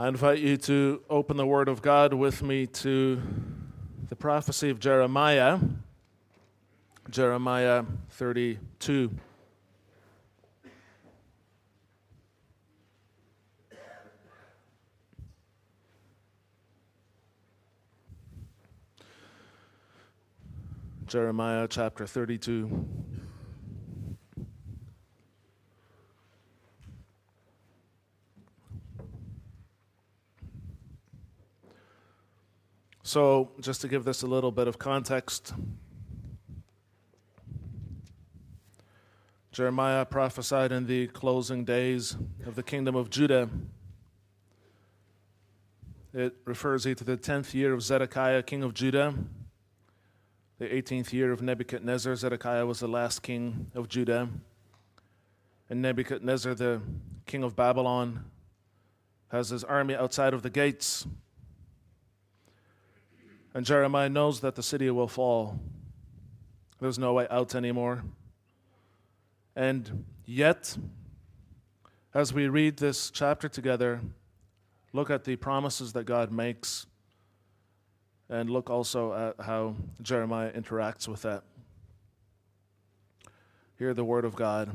I invite you to open the Word of God with me to the prophecy of Jeremiah, Jeremiah 32. Jeremiah chapter 32. So, just to give this a little bit of context, Jeremiah prophesied in the closing days of the kingdom of Judah. It refers to the 10th year of Zedekiah, king of Judah, the 18th year of Nebuchadnezzar. Zedekiah was the last king of Judah. And Nebuchadnezzar, the king of Babylon, has his army outside of the gates. And Jeremiah knows that the city will fall. There's no way out anymore. And yet, as we read this chapter together, look at the promises that God makes, and look also at how Jeremiah interacts with that. Hear the word of God.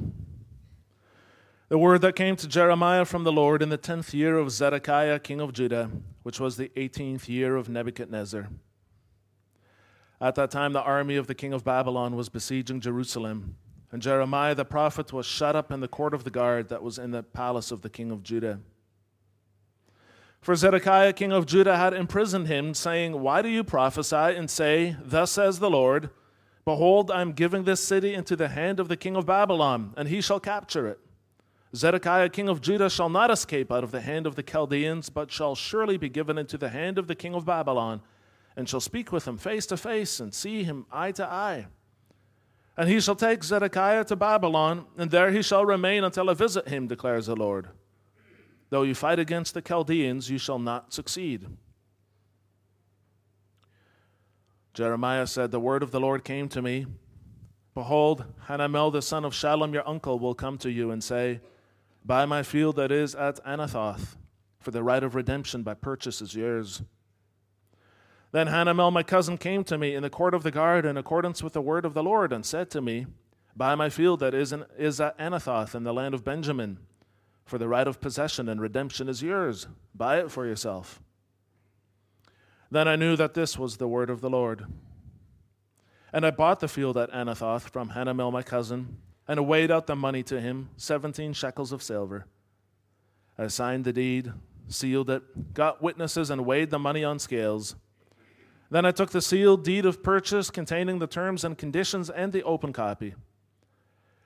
The word that came to Jeremiah from the Lord in the tenth year of Zedekiah, king of Judah, which was the eighteenth year of Nebuchadnezzar. At that time, the army of the king of Babylon was besieging Jerusalem, and Jeremiah the prophet was shut up in the court of the guard that was in the palace of the king of Judah. For Zedekiah, king of Judah, had imprisoned him, saying, Why do you prophesy and say, Thus says the Lord, Behold, I am giving this city into the hand of the king of Babylon, and he shall capture it. Zedekiah, king of Judah, shall not escape out of the hand of the Chaldeans, but shall surely be given into the hand of the king of Babylon and shall speak with him face to face and see him eye to eye. And he shall take Zedekiah to Babylon, and there he shall remain until I visit him, declares the Lord. Though you fight against the Chaldeans, you shall not succeed. Jeremiah said, The word of the Lord came to me. Behold, Hanamel the son of Shallum, your uncle, will come to you and say, Buy my field that is at Anathoth, for the right of redemption by purchase is yours. Then Hanamel, my cousin, came to me in the court of the guard in accordance with the word of the Lord, and said to me, Buy my field that is, in, is at Anathoth in the land of Benjamin, for the right of possession and redemption is yours. Buy it for yourself. Then I knew that this was the word of the Lord. And I bought the field at Anathoth from Hanamel, my cousin, and weighed out the money to him, seventeen shekels of silver. I signed the deed, sealed it, got witnesses, and weighed the money on scales. Then I took the sealed deed of purchase containing the terms and conditions and the open copy.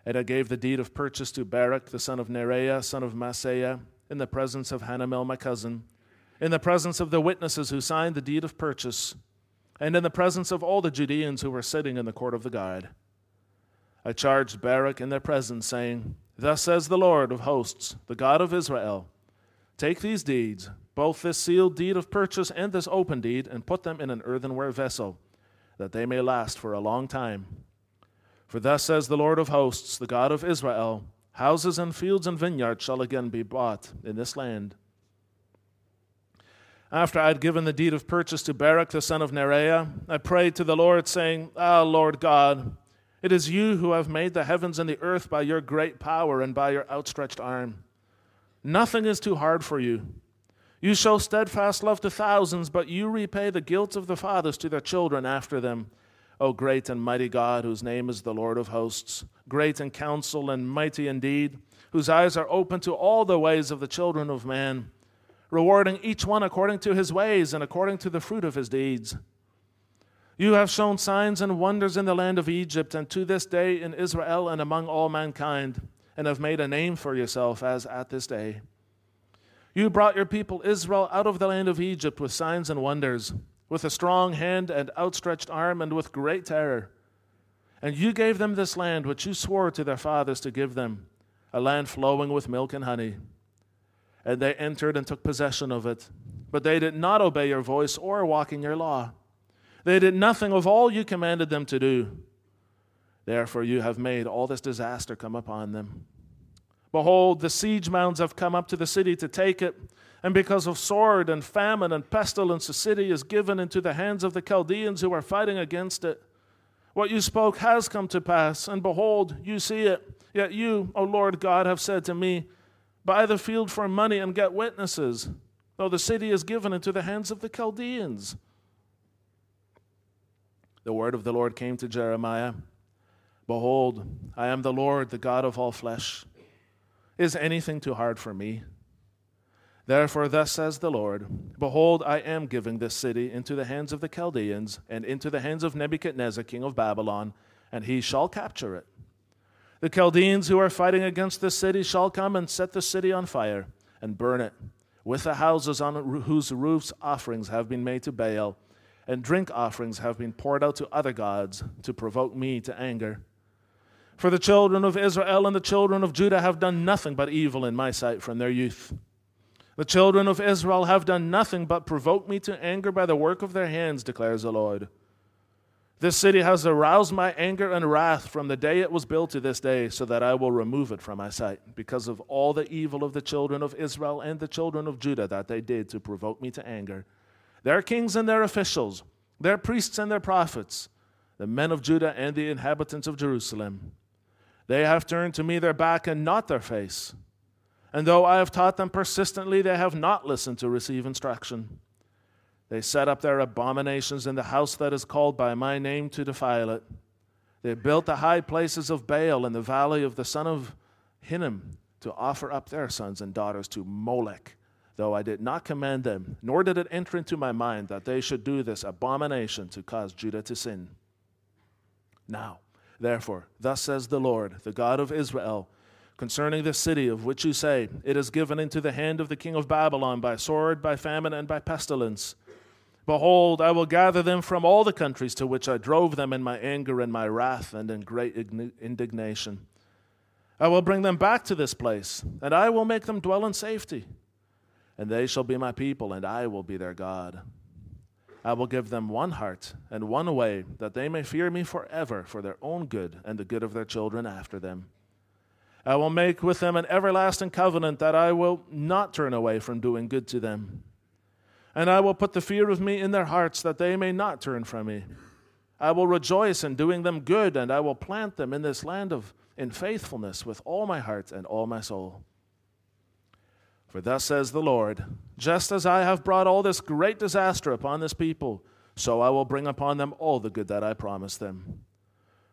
And I gave the deed of purchase to Baruch, the son of Neriah, son of Mahseiah, in the presence of Hanamel, my cousin, in the presence of the witnesses who signed the deed of purchase, and in the presence of all the Judeans who were sitting in the court of the guard. I charged Baruch in their presence, saying, Thus says the Lord of hosts, the God of Israel Take these deeds both this sealed deed of purchase and this open deed, and put them in an earthenware vessel, that they may last for a long time. For thus says the Lord of hosts, the God of Israel Houses and fields and vineyards shall again be bought in this land. After I had given the deed of purchase to Baruch the son of Neriah, I prayed to the Lord, saying, Ah, Lord God, it is you who have made the heavens and the earth by your great power and by your outstretched arm. Nothing is too hard for you. You show steadfast love to thousands, but you repay the guilt of the fathers to their children after them. O great and mighty God, whose name is the Lord of hosts, great in counsel and mighty indeed, whose eyes are open to all the ways of the children of man, rewarding each one according to his ways and according to the fruit of his deeds. You have shown signs and wonders in the land of Egypt, and to this day in Israel and among all mankind, and have made a name for yourself as at this day. You brought your people Israel out of the land of Egypt with signs and wonders, with a strong hand and outstretched arm, and with great terror. And you gave them this land which you swore to their fathers to give them, a land flowing with milk and honey. And they entered and took possession of it. But they did not obey your voice or walk in your law. They did nothing of all you commanded them to do. Therefore, you have made all this disaster come upon them. Behold, the siege mounds have come up to the city to take it, And because of sword and famine and pestilence, the city is given into the hands of the Chaldeans who are fighting against it. What you spoke has come to pass, and behold, you see it. Yet you, O Lord God, have said to me, Buy the field for money and get witnesses, though the city is given into the hands of the Chaldeans. The word of the Lord came to Jeremiah Behold, I am the Lord, the God of all flesh. Is anything too hard for me? Therefore, thus says the Lord Behold, I am giving this city into the hands of the Chaldeans and into the hands of Nebuchadnezzar, king of Babylon, and he shall capture it. The Chaldeans who are fighting against this city shall come and set the city on fire and burn it, with the houses on whose roofs offerings have been made to Baal, and drink offerings have been poured out to other gods to provoke me to anger. For the children of Israel and the children of Judah have done nothing but evil in my sight from their youth. The children of Israel have done nothing but provoke me to anger by the work of their hands, declares the Lord. This city has aroused my anger and wrath from the day it was built to this day, so that I will remove it from my sight, because of all the evil of the children of Israel and the children of Judah that they did to provoke me to anger. Their kings and their officials, their priests and their prophets, the men of Judah and the inhabitants of Jerusalem. They have turned to me their back and not their face. And though I have taught them persistently, they have not listened to receive instruction. They set up their abominations in the house that is called by my name to defile it. They built the high places of Baal in the valley of the son of Hinnom to offer up their sons and daughters to Molech, though I did not command them, nor did it enter into my mind that they should do this abomination to cause Judah to sin. Now, therefore, thus says the Lord, the God of Israel, concerning this city of which you say, It is given into the hand of the king of Babylon by sword, by famine, and by pestilence. Behold, I will gather them from all the countries to which I drove them in my anger and my wrath and in great indignation. I will bring them back to this place, and I will make them dwell in safety. And they shall be my people, and I will be their God. I will give them one heart and one way, that they may fear me forever for their own good and the good of their children after them. I will make with them an everlasting covenant that I will not turn away from doing good to them. And I will put the fear of me in their hearts that they may not turn from me. I will rejoice in doing them good, and I will plant them in this land of in faithfulness with all my heart and all my soul. For thus says the Lord, just as I have brought all this great disaster upon this people, so I will bring upon them all the good that I promised them.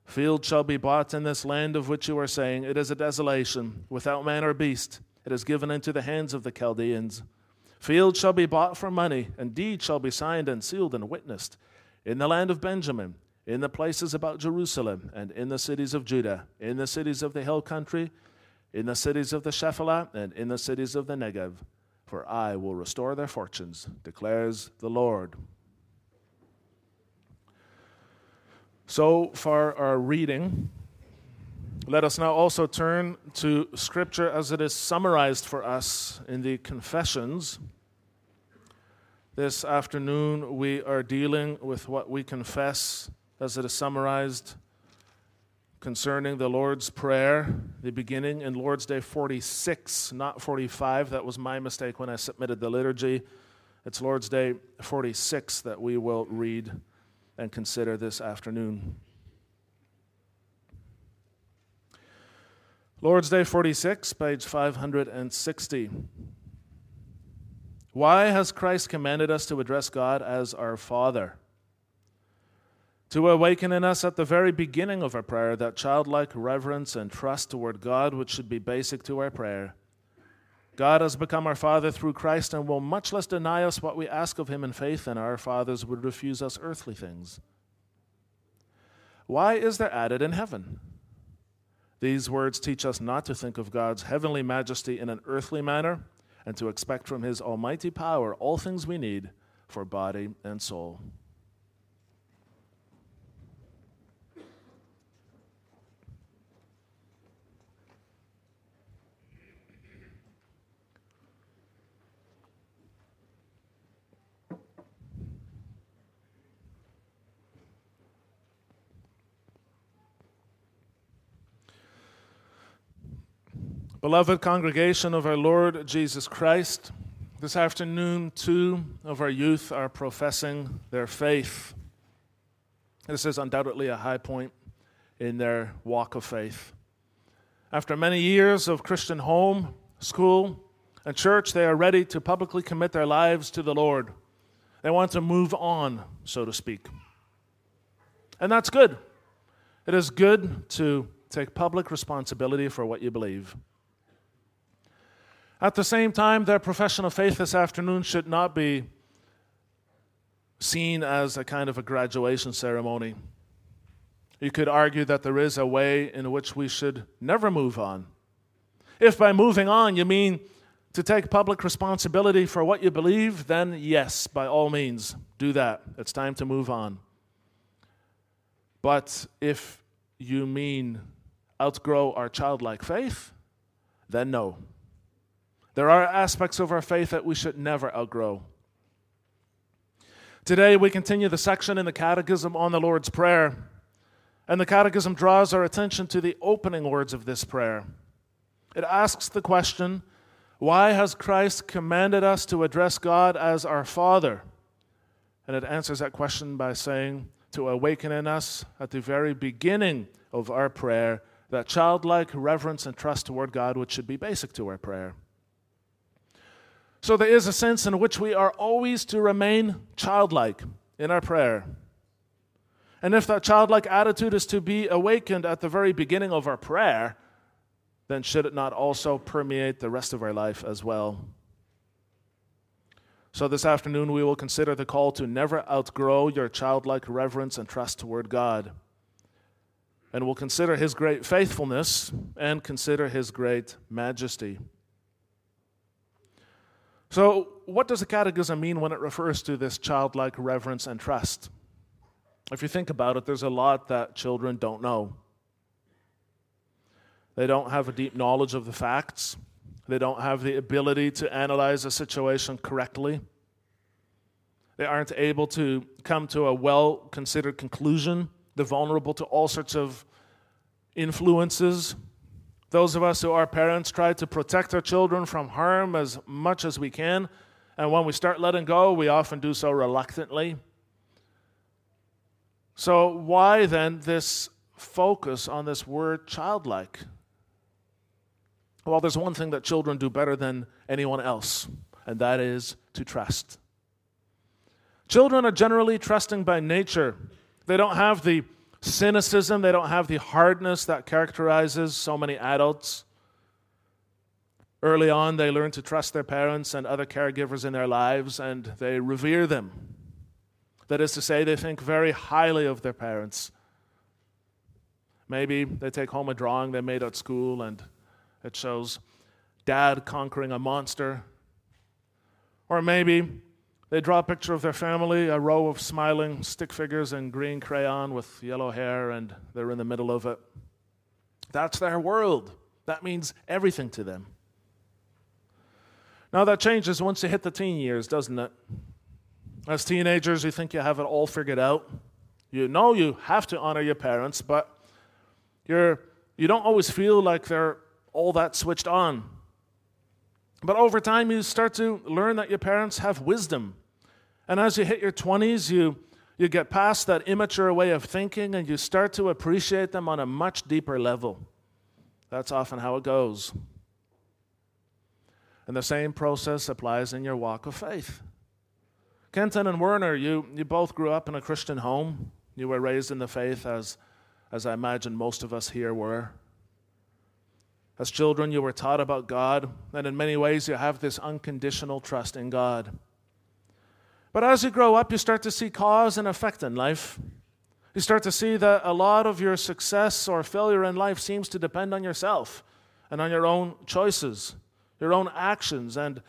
Field shall be bought in this land of which you are saying, It is a desolation, without man or beast. It is given into the hands of the Chaldeans. Field shall be bought for money, and deed shall be signed and sealed and witnessed in the land of Benjamin, in the places about Jerusalem, and in the cities of Judah, in the cities of the hill country, in the cities of the Shephelah, and in the cities of the Negev. For I will restore their fortunes, declares the Lord. So, for our reading, let us now also turn to Scripture as it is summarized for us in the Confessions. This afternoon, we are dealing with what we confess as it is summarized concerning the Lord's Prayer, the beginning in Lord's Day 46, not 45. That was my mistake when I submitted the liturgy. It's Lord's Day 46 that we will read and consider this afternoon. Lord's Day 46, page 560. Why has Christ commanded us to address God as our Father? To awaken in us at the very beginning of our prayer that childlike reverence and trust toward God, which should be basic to our prayer. God has become our Father through Christ and will much less deny us what we ask of Him in faith than our fathers would refuse us earthly things. Why is there added in heaven? These words teach us not to think of God's heavenly majesty in an earthly manner and to expect from His almighty power all things we need for body and soul. Beloved congregation of our Lord Jesus Christ, This afternoon, two of our youth are professing their faith. This is undoubtedly a high point in their walk of faith. After many years of Christian home, school, and church, they are ready to publicly commit their lives to the Lord. They want to move on, so to speak. And that's good. It is good to take public responsibility for what you believe. At the same time, their profession of faith this afternoon should not be seen as a kind of a graduation ceremony. You could argue that there is a way in which we should never move on. If by moving on you mean to take public responsibility for what you believe, then yes, by all means, do that. It's time to move on. But if you mean outgrow our childlike faith, then no. There are aspects of our faith that we should never outgrow. Today, we continue the section in the Catechism on the Lord's Prayer, and the Catechism draws our attention to the opening words of this prayer. It asks the question Why has Christ commanded us to address God as our Father? And it answers that question by saying, To awaken in us at the very beginning of our prayer that childlike reverence and trust toward God, which should be basic to our prayer. So there is a sense in which we are always to remain childlike in our prayer. And if that childlike attitude is to be awakened at the very beginning of our prayer, then should it not also permeate the rest of our life as well? So, this afternoon, we will consider the call to never outgrow your childlike reverence and trust toward God. And we'll consider his great faithfulness and consider his great majesty. So, what does the Catechism mean when it refers to this childlike reverence and trust? If you think about it, there's a lot that children don't know. They don't have a deep knowledge of the facts, they don't have the ability to analyze a situation correctly. They aren't able to come to a well considered conclusion. They're vulnerable to all sorts of influences those of us who are parents try to protect our children from harm as much as we can. And when we start letting go, we often do so reluctantly. So, why then this focus on this word childlike? Well, there's one thing that children do better than anyone else, and that is to trust. Children are generally trusting by nature. They don't have the cynicism, they don't have the hardness that characterizes so many adults. Early on, they learn to trust their parents and other caregivers in their lives, and they revere them. That is to say, they think very highly of their parents. Maybe they take home a drawing they made at school, and it shows dad conquering a monster. Or maybe they draw a picture of their family, a row of smiling stick figures in green crayon with yellow hair, and they're in the middle of it. That's their world. That means everything to them. Now, that changes once you hit the teen years, doesn't it? As teenagers, you think you have it all figured out. You know you have to honor your parents, but you're, you don't always feel like they're all that switched on. But over time, you start to learn that your parents have wisdom. And as you hit your 20s, you, you get past that immature way of thinking and you start to appreciate them on a much deeper level. That's often how it goes. And the same process applies in your walk of faith. Kenton and Werner, you, you both grew up in a Christian home. You were raised in the faith, as, as I imagine most of us here were. As children, you were taught about God, and in many ways, you have this unconditional trust in God. But as you grow up, you start to see cause and effect in life. You start to see that a lot of your success or failure in life seems to depend on yourself and on your own choices, your own actions. And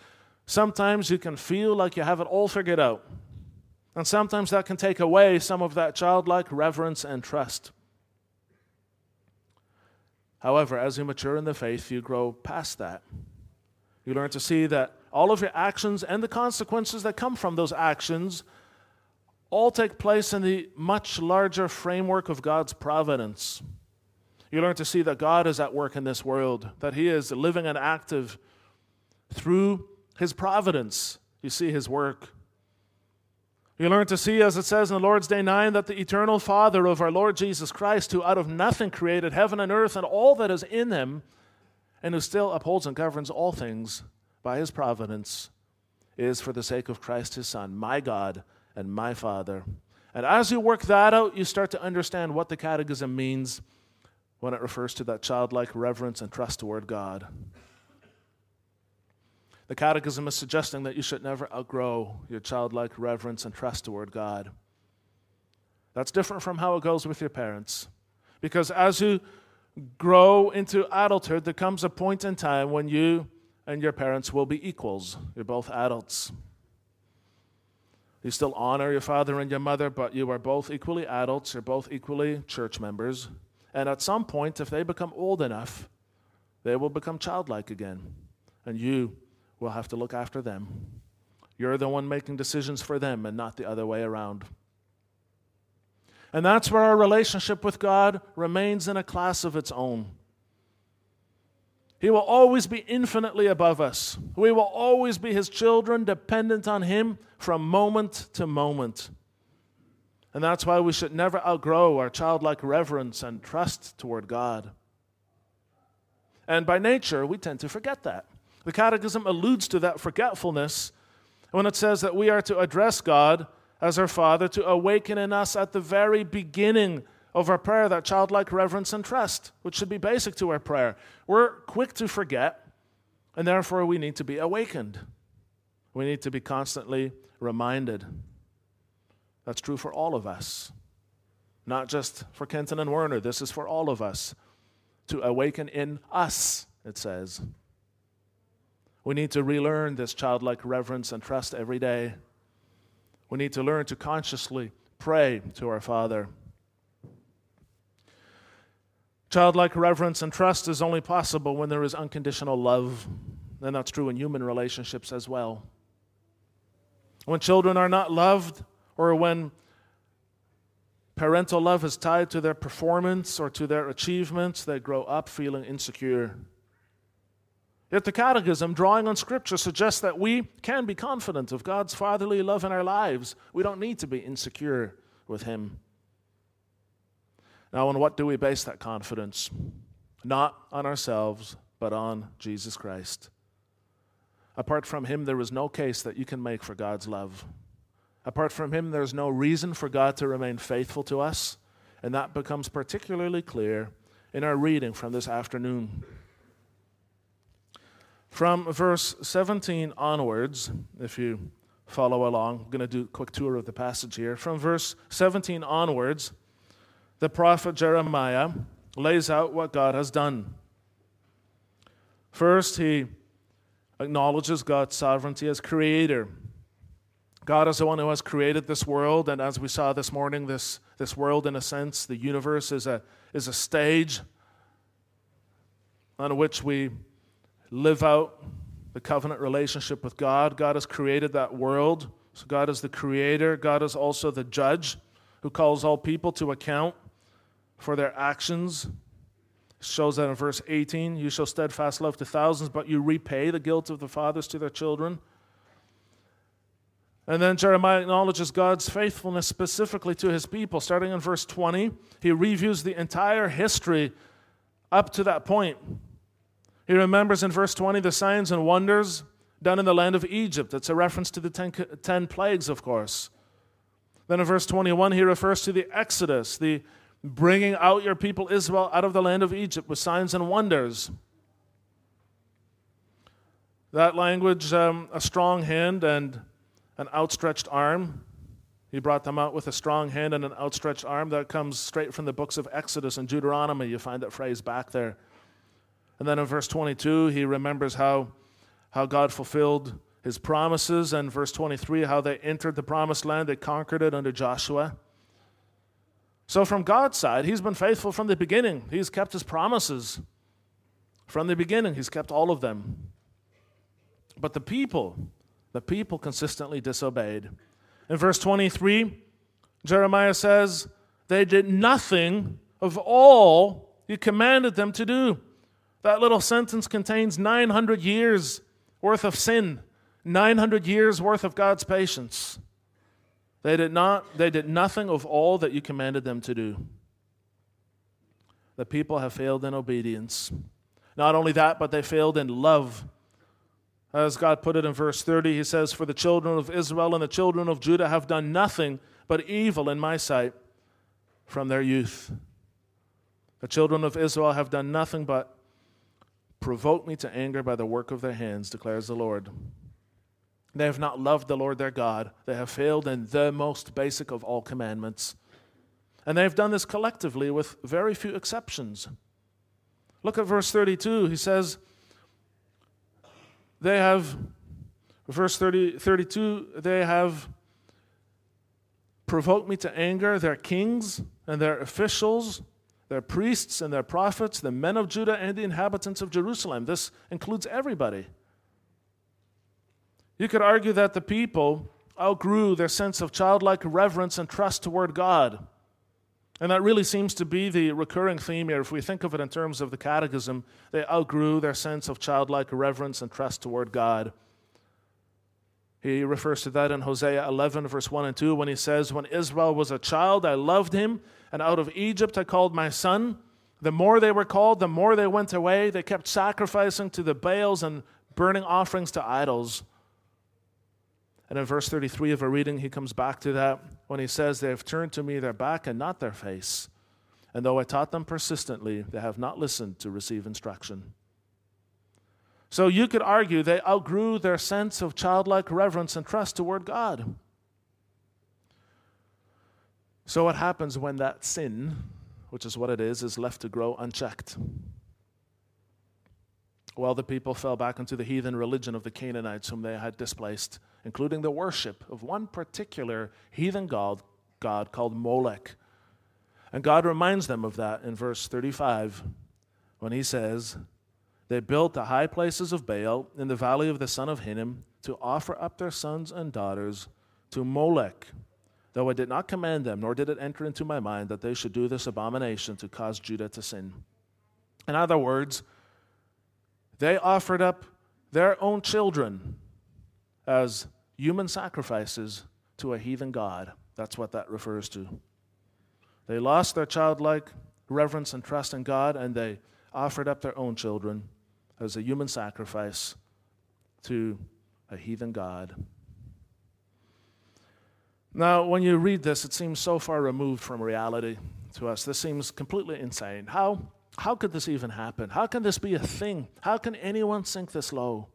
sometimes you can feel like you have it all figured out. And sometimes that can take away some of that childlike reverence and trust. However, as you mature in the faith, you grow past that. You learn to see that all of your actions and the consequences that come from those actions all take place in the much larger framework of God's providence. You learn to see that God is at work in this world, that He is living and active through His providence. You see His work. You learn to see, as it says in the Lord's Day 9, that the eternal Father of our Lord Jesus Christ, who out of nothing created heaven and earth and all that is in them, and who still upholds and governs all things by his providence, is for the sake of Christ his Son, my God and my Father. And as you work that out, you start to understand what the Catechism means when it refers to that childlike reverence and trust toward God. The Catechism is suggesting that you should never outgrow your childlike reverence and trust toward God. That's different from how it goes with your parents. Because as you grow into adulthood, there comes a point in time when you and your parents will be equals. You're both adults. You still honor your father and your mother, but you are both equally adults. You're both equally church members. And at some point, if they become old enough, they will become childlike again. And you will have to look after them. You're the one making decisions for them and not the other way around. And that's where our relationship with God remains in a class of its own. He will always be infinitely above us. We will always be His children, dependent on Him from moment to moment. And that's why we should never outgrow our childlike reverence and trust toward God. And by nature, we tend to forget that. The Catechism alludes to that forgetfulness when it says that we are to address God as our Father to awaken in us at the very beginning of our prayer that childlike reverence and trust, which should be basic to our prayer. We're quick to forget, and therefore we need to be awakened. We need to be constantly reminded. That's true for all of us, not just for Kenton and Werner. This is for all of us. To awaken in us, it says. We need to relearn this childlike reverence and trust every day. We need to learn to consciously pray to our Father. Childlike reverence and trust is only possible when there is unconditional love, and that's true in human relationships as well. When children are not loved, or when parental love is tied to their performance or to their achievements, they grow up feeling insecure. Yet the Catechism, drawing on Scripture, suggests that we can be confident of God's fatherly love in our lives. We don't need to be insecure with Him. Now, on what do we base that confidence? Not on ourselves, but on Jesus Christ. Apart from Him, there is no case that you can make for God's love. Apart from Him, there's no reason for God to remain faithful to us, and that becomes particularly clear in our reading from this afternoon. From verse 17 onwards, if you follow along, I'm going to do a quick tour of the passage here. From verse 17 onwards, the prophet Jeremiah lays out what God has done. First, he acknowledges God's sovereignty as creator. God is the one who has created this world, and as we saw this morning, this, this world, in a sense, the universe is a, is a stage on which we live out the covenant relationship with God. God has created that world. So God is the creator. God is also the judge who calls all people to account for their actions. It shows that in verse 18 you show steadfast love to thousands, but you repay the guilt of the fathers to their children. And then Jeremiah acknowledges God's faithfulness specifically to his people. Starting in verse 20, he reviews the entire history up to that point he remembers in verse 20 the signs and wonders done in the land of Egypt. It's a reference to the ten, ten plagues, of course. Then in verse 21, he refers to the Exodus, the bringing out your people Israel out of the land of Egypt with signs and wonders. That language, um, a strong hand and an outstretched arm. He brought them out with a strong hand and an outstretched arm. That comes straight from the books of Exodus and Deuteronomy. You find that phrase back there. And then in verse 22, he remembers how, how God fulfilled his promises. And verse 23, how they entered the promised land, they conquered it under Joshua. So, from God's side, he's been faithful from the beginning. He's kept his promises. From the beginning, he's kept all of them. But the people, the people consistently disobeyed. In verse 23, Jeremiah says, They did nothing of all you commanded them to do. That little sentence contains 900 years worth of sin 900 years worth of God's patience. They did, not, they did nothing of all that you commanded them to do. The people have failed in obedience. Not only that, but they failed in love. As God put it in verse 30, He says, For the children of Israel and the children of Judah have done nothing but evil in my sight from their youth. The children of Israel have done nothing but provoke me to anger by the work of their hands, declares the Lord. They have not loved the Lord their God. They have failed in the most basic of all commandments. And they have done this collectively with very few exceptions. Look at verse 32. He says, They have, verse 30, 32, they have provoked me to anger their kings and their officials, their priests and their prophets, the men of Judah and the inhabitants of Jerusalem. This includes everybody. You could argue that the people outgrew their sense of childlike reverence and trust toward God. And that really seems to be the recurring theme here. If we think of it in terms of the catechism, they outgrew their sense of childlike reverence and trust toward God. He refers to that in Hosea 11, verse 1 and 2, when he says, When Israel was a child, I loved him, and out of Egypt I called my son. The more they were called, the more they went away. They kept sacrificing to the Baals and burning offerings to idols. And in verse 33 of our reading, he comes back to that when he says, They have turned to me their back and not their face. And though I taught them persistently, they have not listened to receive instruction. So you could argue they outgrew their sense of childlike reverence and trust toward God. So, what happens when that sin, which is what it is, is left to grow unchecked? Well, the people fell back into the heathen religion of the Canaanites whom they had displaced including the worship of one particular heathen god, god called Molech. And God reminds them of that in verse 35 when he says, They built the high places of Baal in the valley of the son of Hinnom to offer up their sons and daughters to Molech, though I did not command them, nor did it enter into my mind that they should do this abomination to cause Judah to sin. In other words, they offered up their own children as human sacrifices to a heathen God. That's what that refers to. They lost their childlike reverence and trust in God, and they offered up their own children as a human sacrifice to a heathen God. Now, when you read this, it seems so far removed from reality to us. This seems completely insane. How, how could this even happen? How can this be a thing? How can anyone sink this low?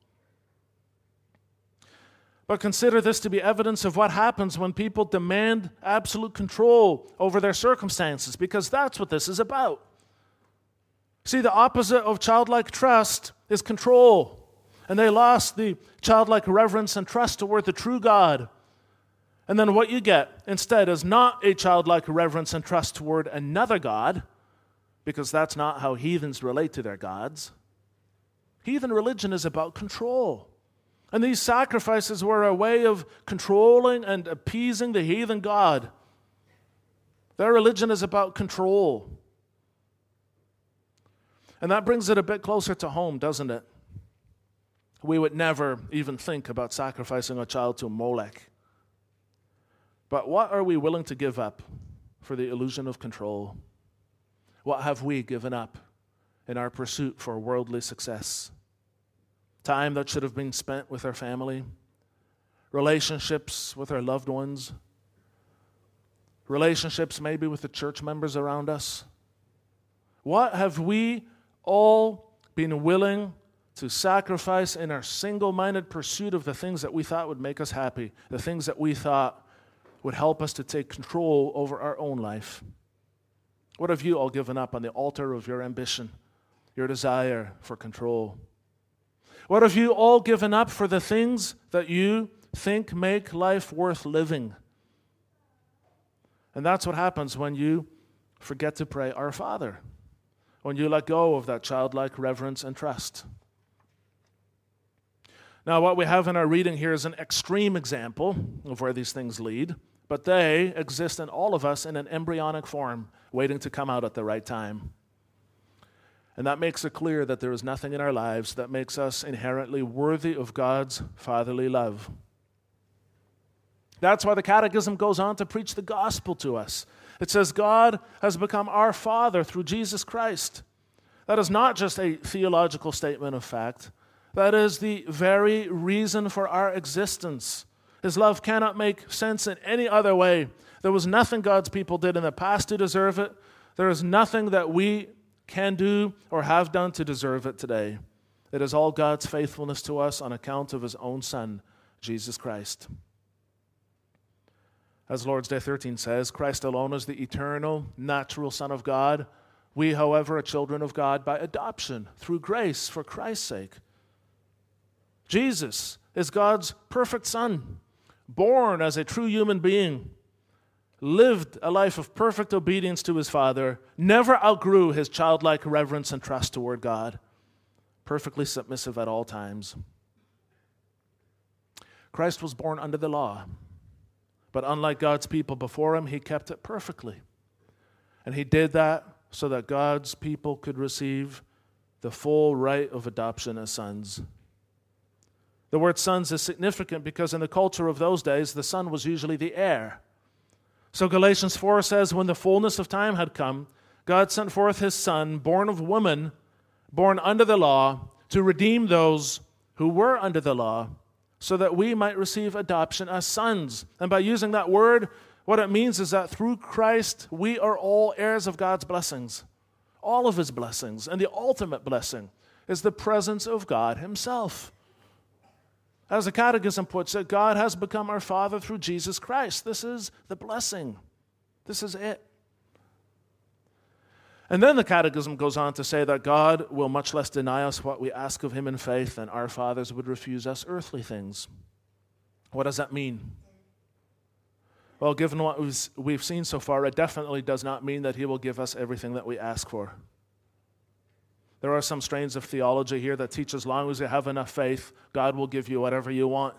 But consider this to be evidence of what happens when people demand absolute control over their circumstances, because that's what this is about. See, the opposite of childlike trust is control. And they lost the childlike reverence and trust toward the true God. And then what you get instead is not a childlike reverence and trust toward another God, because that's not how heathens relate to their gods. Heathen religion is about control. And these sacrifices were a way of controlling and appeasing the heathen God. Their religion is about control. And that brings it a bit closer to home, doesn't it? We would never even think about sacrificing a child to Molech. But what are we willing to give up for the illusion of control? What have we given up in our pursuit for worldly success? time that should have been spent with our family, relationships with our loved ones, relationships maybe with the church members around us. What have we all been willing to sacrifice in our single minded pursuit of the things that we thought would make us happy, the things that we thought would help us to take control over our own life? What have you all given up on the altar of your ambition, your desire for control? What have you all given up for the things that you think make life worth living? And that's what happens when you forget to pray, Our Father, when you let go of that childlike reverence and trust. Now, what we have in our reading here is an extreme example of where these things lead, but they exist in all of us in an embryonic form, waiting to come out at the right time. And that makes it clear that there is nothing in our lives that makes us inherently worthy of God's fatherly love. That's why the Catechism goes on to preach the gospel to us. It says, God has become our Father through Jesus Christ. That is not just a theological statement of fact, that is the very reason for our existence. His love cannot make sense in any other way. There was nothing God's people did in the past to deserve it. There is nothing that we can do or have done to deserve it today. It is all God's faithfulness to us on account of His own Son, Jesus Christ. As Lord's Day 13 says, Christ alone is the eternal, natural Son of God. We, however, are children of God by adoption, through grace, for Christ's sake. Jesus is God's perfect Son, born as a true human being, lived a life of perfect obedience to his Father, never outgrew his childlike reverence and trust toward God, perfectly submissive at all times. Christ was born under the law. But unlike God's people before him, he kept it perfectly. And he did that so that God's people could receive the full right of adoption as sons. The word sons is significant because in the culture of those days, the son was usually the heir. So Galatians 4 says, When the fullness of time had come, God sent forth his son, born of woman, born under the law, to redeem those who were under the law so that we might receive adoption as sons. And by using that word, what it means is that through Christ, we are all heirs of God's blessings, all of his blessings. And the ultimate blessing is the presence of God himself. As the Catechism puts it, God has become our Father through Jesus Christ. This is the blessing. This is it. And then the Catechism goes on to say that God will much less deny us what we ask of Him in faith than our fathers would refuse us earthly things. What does that mean? Well, given what we've seen so far, it definitely does not mean that He will give us everything that we ask for. There are some strains of theology here that teach as long as you have enough faith, God will give you whatever you want.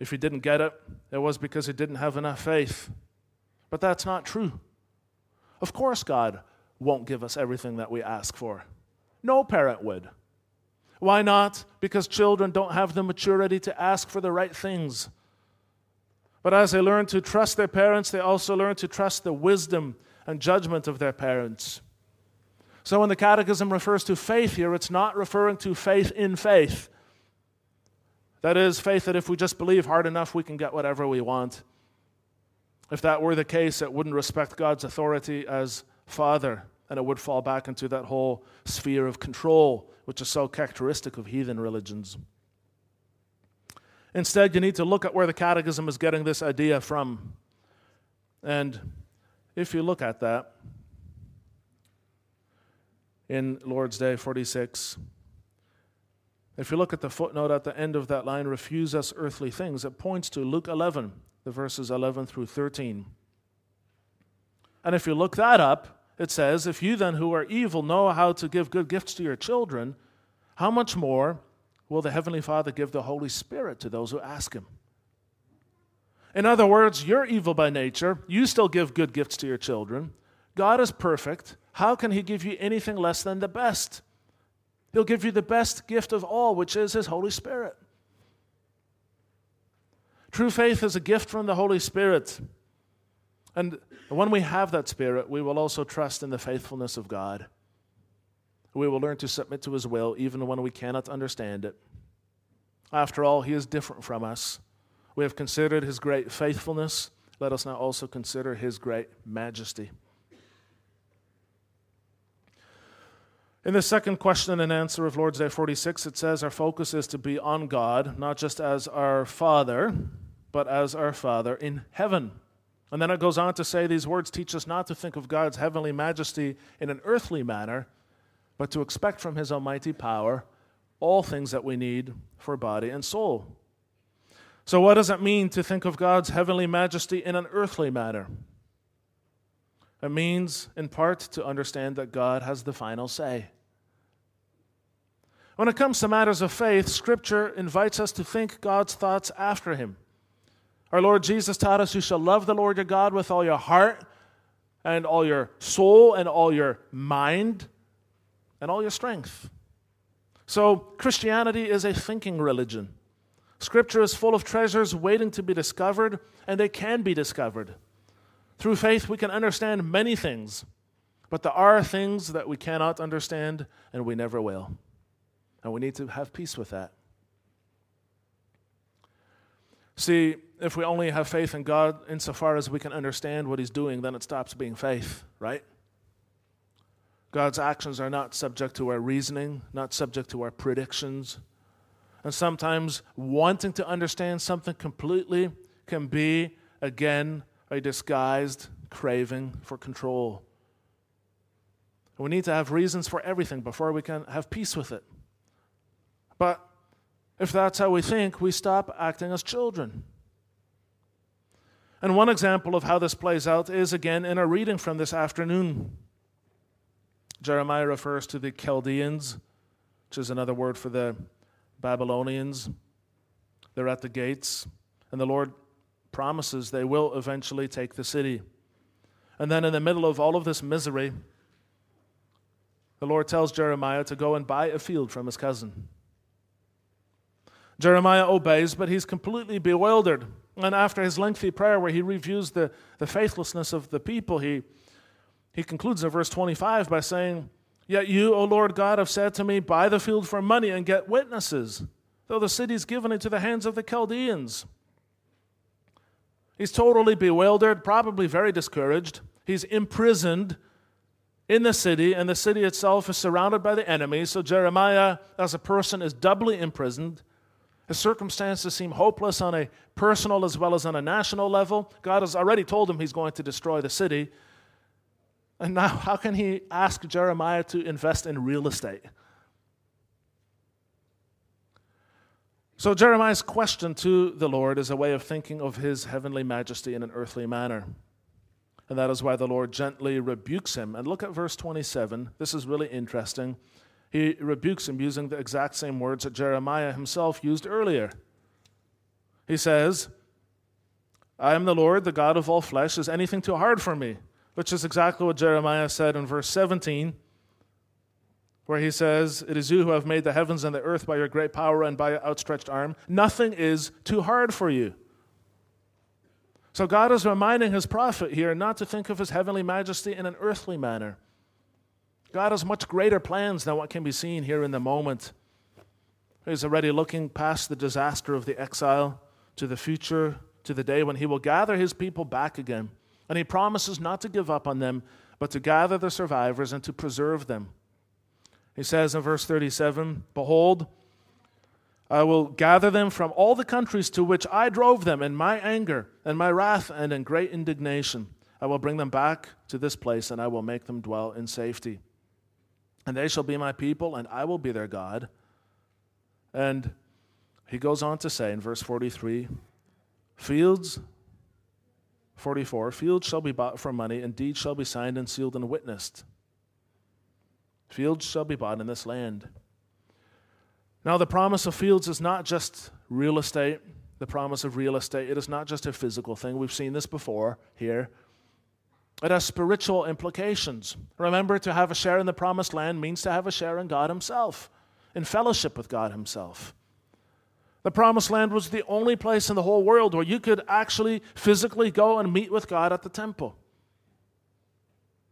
If you didn't get it, it was because you didn't have enough faith. But that's not true. Of course, God won't give us everything that we ask for. No parent would. Why not? Because children don't have the maturity to ask for the right things. But as they learn to trust their parents, they also learn to trust the wisdom and judgment of their parents. So when the Catechism refers to faith here, it's not referring to faith in faith. That is, faith that if we just believe hard enough, we can get whatever we want. If that were the case, it wouldn't respect God's authority as Father, and it would fall back into that whole sphere of control, which is so characteristic of heathen religions. Instead, you need to look at where the Catechism is getting this idea from. And if you look at that in Lord's Day 46, if you look at the footnote at the end of that line, refuse us earthly things, it points to Luke 11, the verses 11 through 13. And if you look that up, it says, If you then who are evil know how to give good gifts to your children, how much more will the Heavenly Father give the Holy Spirit to those who ask Him? In other words, you're evil by nature. You still give good gifts to your children. God is perfect. How can He give you anything less than the best? He'll give you the best gift of all, which is His Holy Spirit. True faith is a gift from the Holy Spirit. And when we have that Spirit, we will also trust in the faithfulness of God. We will learn to submit to His will even when we cannot understand it. After all, He is different from us. We have considered His great faithfulness. Let us now also consider His great majesty. In the second question and answer of Lord's Day 46, it says our focus is to be on God, not just as our Father, but as our Father in heaven. And then it goes on to say these words teach us not to think of God's heavenly majesty in an earthly manner, but to expect from His almighty power all things that we need for body and soul. So, what does it mean to think of God's heavenly majesty in an earthly manner? It means, in part, to understand that God has the final say. When it comes to matters of faith, Scripture invites us to think God's thoughts after Him. Our Lord Jesus taught us, You shall love the Lord your God with all your heart, and all your soul and all your mind and all your strength. So, Christianity is a thinking religion. Scripture is full of treasures waiting to be discovered, and they can be discovered. Through faith, we can understand many things, but there are things that we cannot understand, and we never will. And we need to have peace with that. See, if we only have faith in God insofar as we can understand what He's doing, then it stops being faith, right? God's actions are not subject to our reasoning, not subject to our predictions. And sometimes wanting to understand something completely can be, again, a disguised craving for control. We need to have reasons for everything before we can have peace with it. But if that's how we think, we stop acting as children. And one example of how this plays out is again in our reading from this afternoon. Jeremiah refers to the Chaldeans, which is another word for the Babylonians. They're at the gates, and the Lord promises they will eventually take the city. And then, in the middle of all of this misery, the Lord tells Jeremiah to go and buy a field from his cousin. Jeremiah obeys, but he's completely bewildered. And after his lengthy prayer, where he reviews the, the faithlessness of the people, he, he concludes in verse 25 by saying, Yet you, O Lord God, have said to me, Buy the field for money and get witnesses, though the city's given into the hands of the Chaldeans. He's totally bewildered, probably very discouraged. He's imprisoned in the city, and the city itself is surrounded by the enemy. So Jeremiah, as a person, is doubly imprisoned. His circumstances seem hopeless on a personal as well as on a national level. God has already told him he's going to destroy the city. And now, how can he ask Jeremiah to invest in real estate? So, Jeremiah's question to the Lord is a way of thinking of his heavenly majesty in an earthly manner. And that is why the Lord gently rebukes him. And look at verse 27. This is really interesting he rebukes him using the exact same words that Jeremiah himself used earlier. He says, I am the Lord, the God of all flesh. Is anything too hard for me? Which is exactly what Jeremiah said in verse 17, where he says, It is you who have made the heavens and the earth by your great power and by your outstretched arm. Nothing is too hard for you. So God is reminding his prophet here not to think of his heavenly majesty in an earthly manner. God has much greater plans than what can be seen here in the moment. He's already looking past the disaster of the exile to the future, to the day when He will gather His people back again. And He promises not to give up on them, but to gather the survivors and to preserve them. He says in verse 37 Behold, I will gather them from all the countries to which I drove them in my anger and my wrath and in great indignation. I will bring them back to this place and I will make them dwell in safety and they shall be my people, and I will be their God. And he goes on to say in verse 43 Fields, 44, fields shall be bought for money, and deeds shall be signed and sealed and witnessed. Fields shall be bought in this land. Now, the promise of fields is not just real estate, the promise of real estate. It is not just a physical thing. We've seen this before here. It has spiritual implications. Remember, to have a share in the promised land means to have a share in God Himself, in fellowship with God Himself. The promised land was the only place in the whole world where you could actually physically go and meet with God at the temple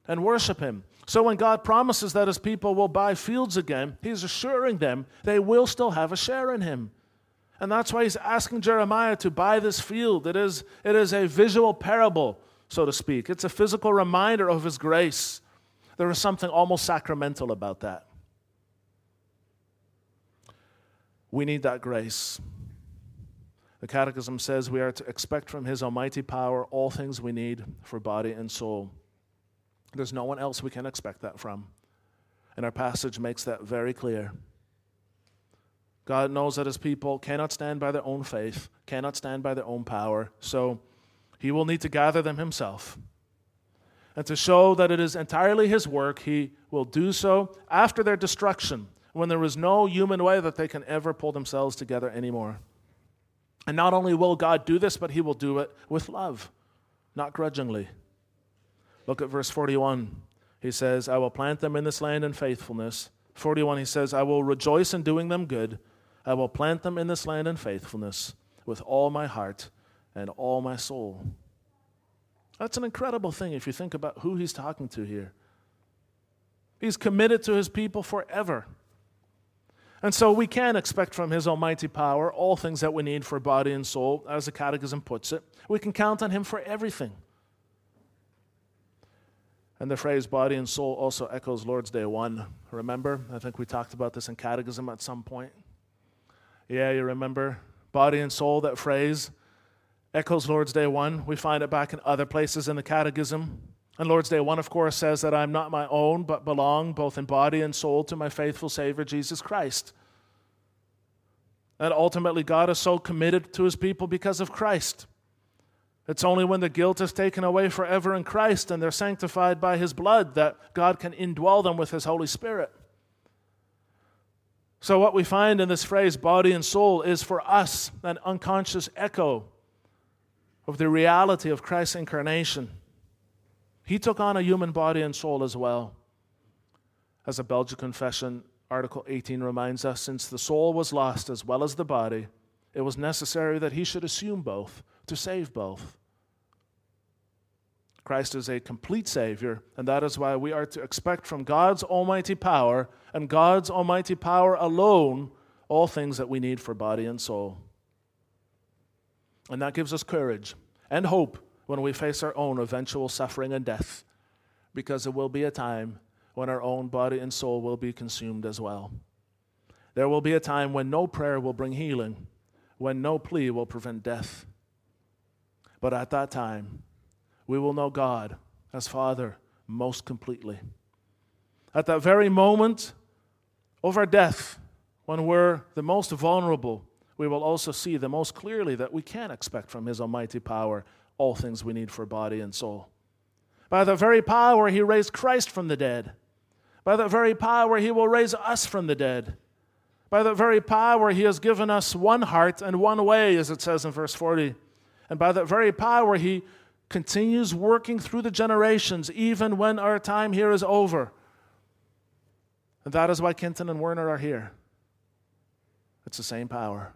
and worship Him. So when God promises that His people will buy fields again, He's assuring them they will still have a share in Him. And that's why He's asking Jeremiah to buy this field. It is, it is a visual parable so to speak. It's a physical reminder of His grace. There is something almost sacramental about that. We need that grace. The Catechism says we are to expect from His almighty power all things we need for body and soul. There's no one else we can expect that from. And our passage makes that very clear. God knows that His people cannot stand by their own faith, cannot stand by their own power. So he will need to gather them himself. And to show that it is entirely his work, he will do so after their destruction, when there is no human way that they can ever pull themselves together anymore. And not only will God do this, but he will do it with love, not grudgingly. Look at verse 41. He says, I will plant them in this land in faithfulness. 41, he says, I will rejoice in doing them good. I will plant them in this land in faithfulness with all my heart and all my soul. That's an incredible thing if you think about who he's talking to here. He's committed to his people forever. And so we can expect from his almighty power all things that we need for body and soul, as the Catechism puts it. We can count on him for everything. And the phrase body and soul also echoes Lord's Day 1. Remember? I think we talked about this in Catechism at some point. Yeah, you remember? Body and soul, that phrase echoes Lord's Day 1. We find it back in other places in the Catechism. And Lord's Day 1, of course, says that I'm not my own, but belong both in body and soul to my faithful Savior, Jesus Christ. And ultimately, God is so committed to his people because of Christ. It's only when the guilt is taken away forever in Christ and they're sanctified by His blood that God can indwell them with His Holy Spirit. So, what we find in this phrase, body and soul, is for us an unconscious echo of the reality of Christ's incarnation. He took on a human body and soul as well. As a Belgic confession, Article 18 reminds us since the soul was lost as well as the body, it was necessary that he should assume both to save both. Christ is a complete Savior, and that is why we are to expect from God's almighty power and God's almighty power alone all things that we need for body and soul. And that gives us courage and hope when we face our own eventual suffering and death, because there will be a time when our own body and soul will be consumed as well. There will be a time when no prayer will bring healing, when no plea will prevent death. But at that time, we will know God as Father most completely. At that very moment of our death, when we're the most vulnerable, we will also see the most clearly that we can expect from His almighty power all things we need for body and soul. By the very power He raised Christ from the dead. By the very power He will raise us from the dead. By the very power He has given us one heart and one way, as it says in verse 40. And by that very power He continues working through the generations, even when our time here is over. And that is why Kenton and Werner are here. It's the same power.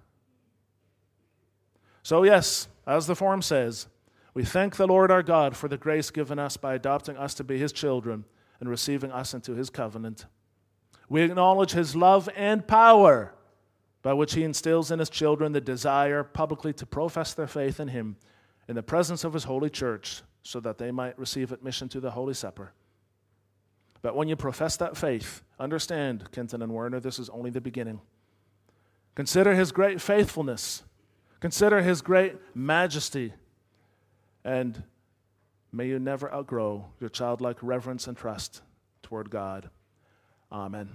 So, yes, as the form says, we thank the Lord our God for the grace given us by adopting us to be his children and receiving us into his covenant. We acknowledge his love and power by which he instills in his children the desire publicly to profess their faith in him in the presence of his holy church so that they might receive admission to the Holy Supper. But when you profess that faith, understand, Kenton and Werner, this is only the beginning. Consider his great faithfulness, consider his great majesty, and may you never outgrow your childlike reverence and trust toward God. Amen.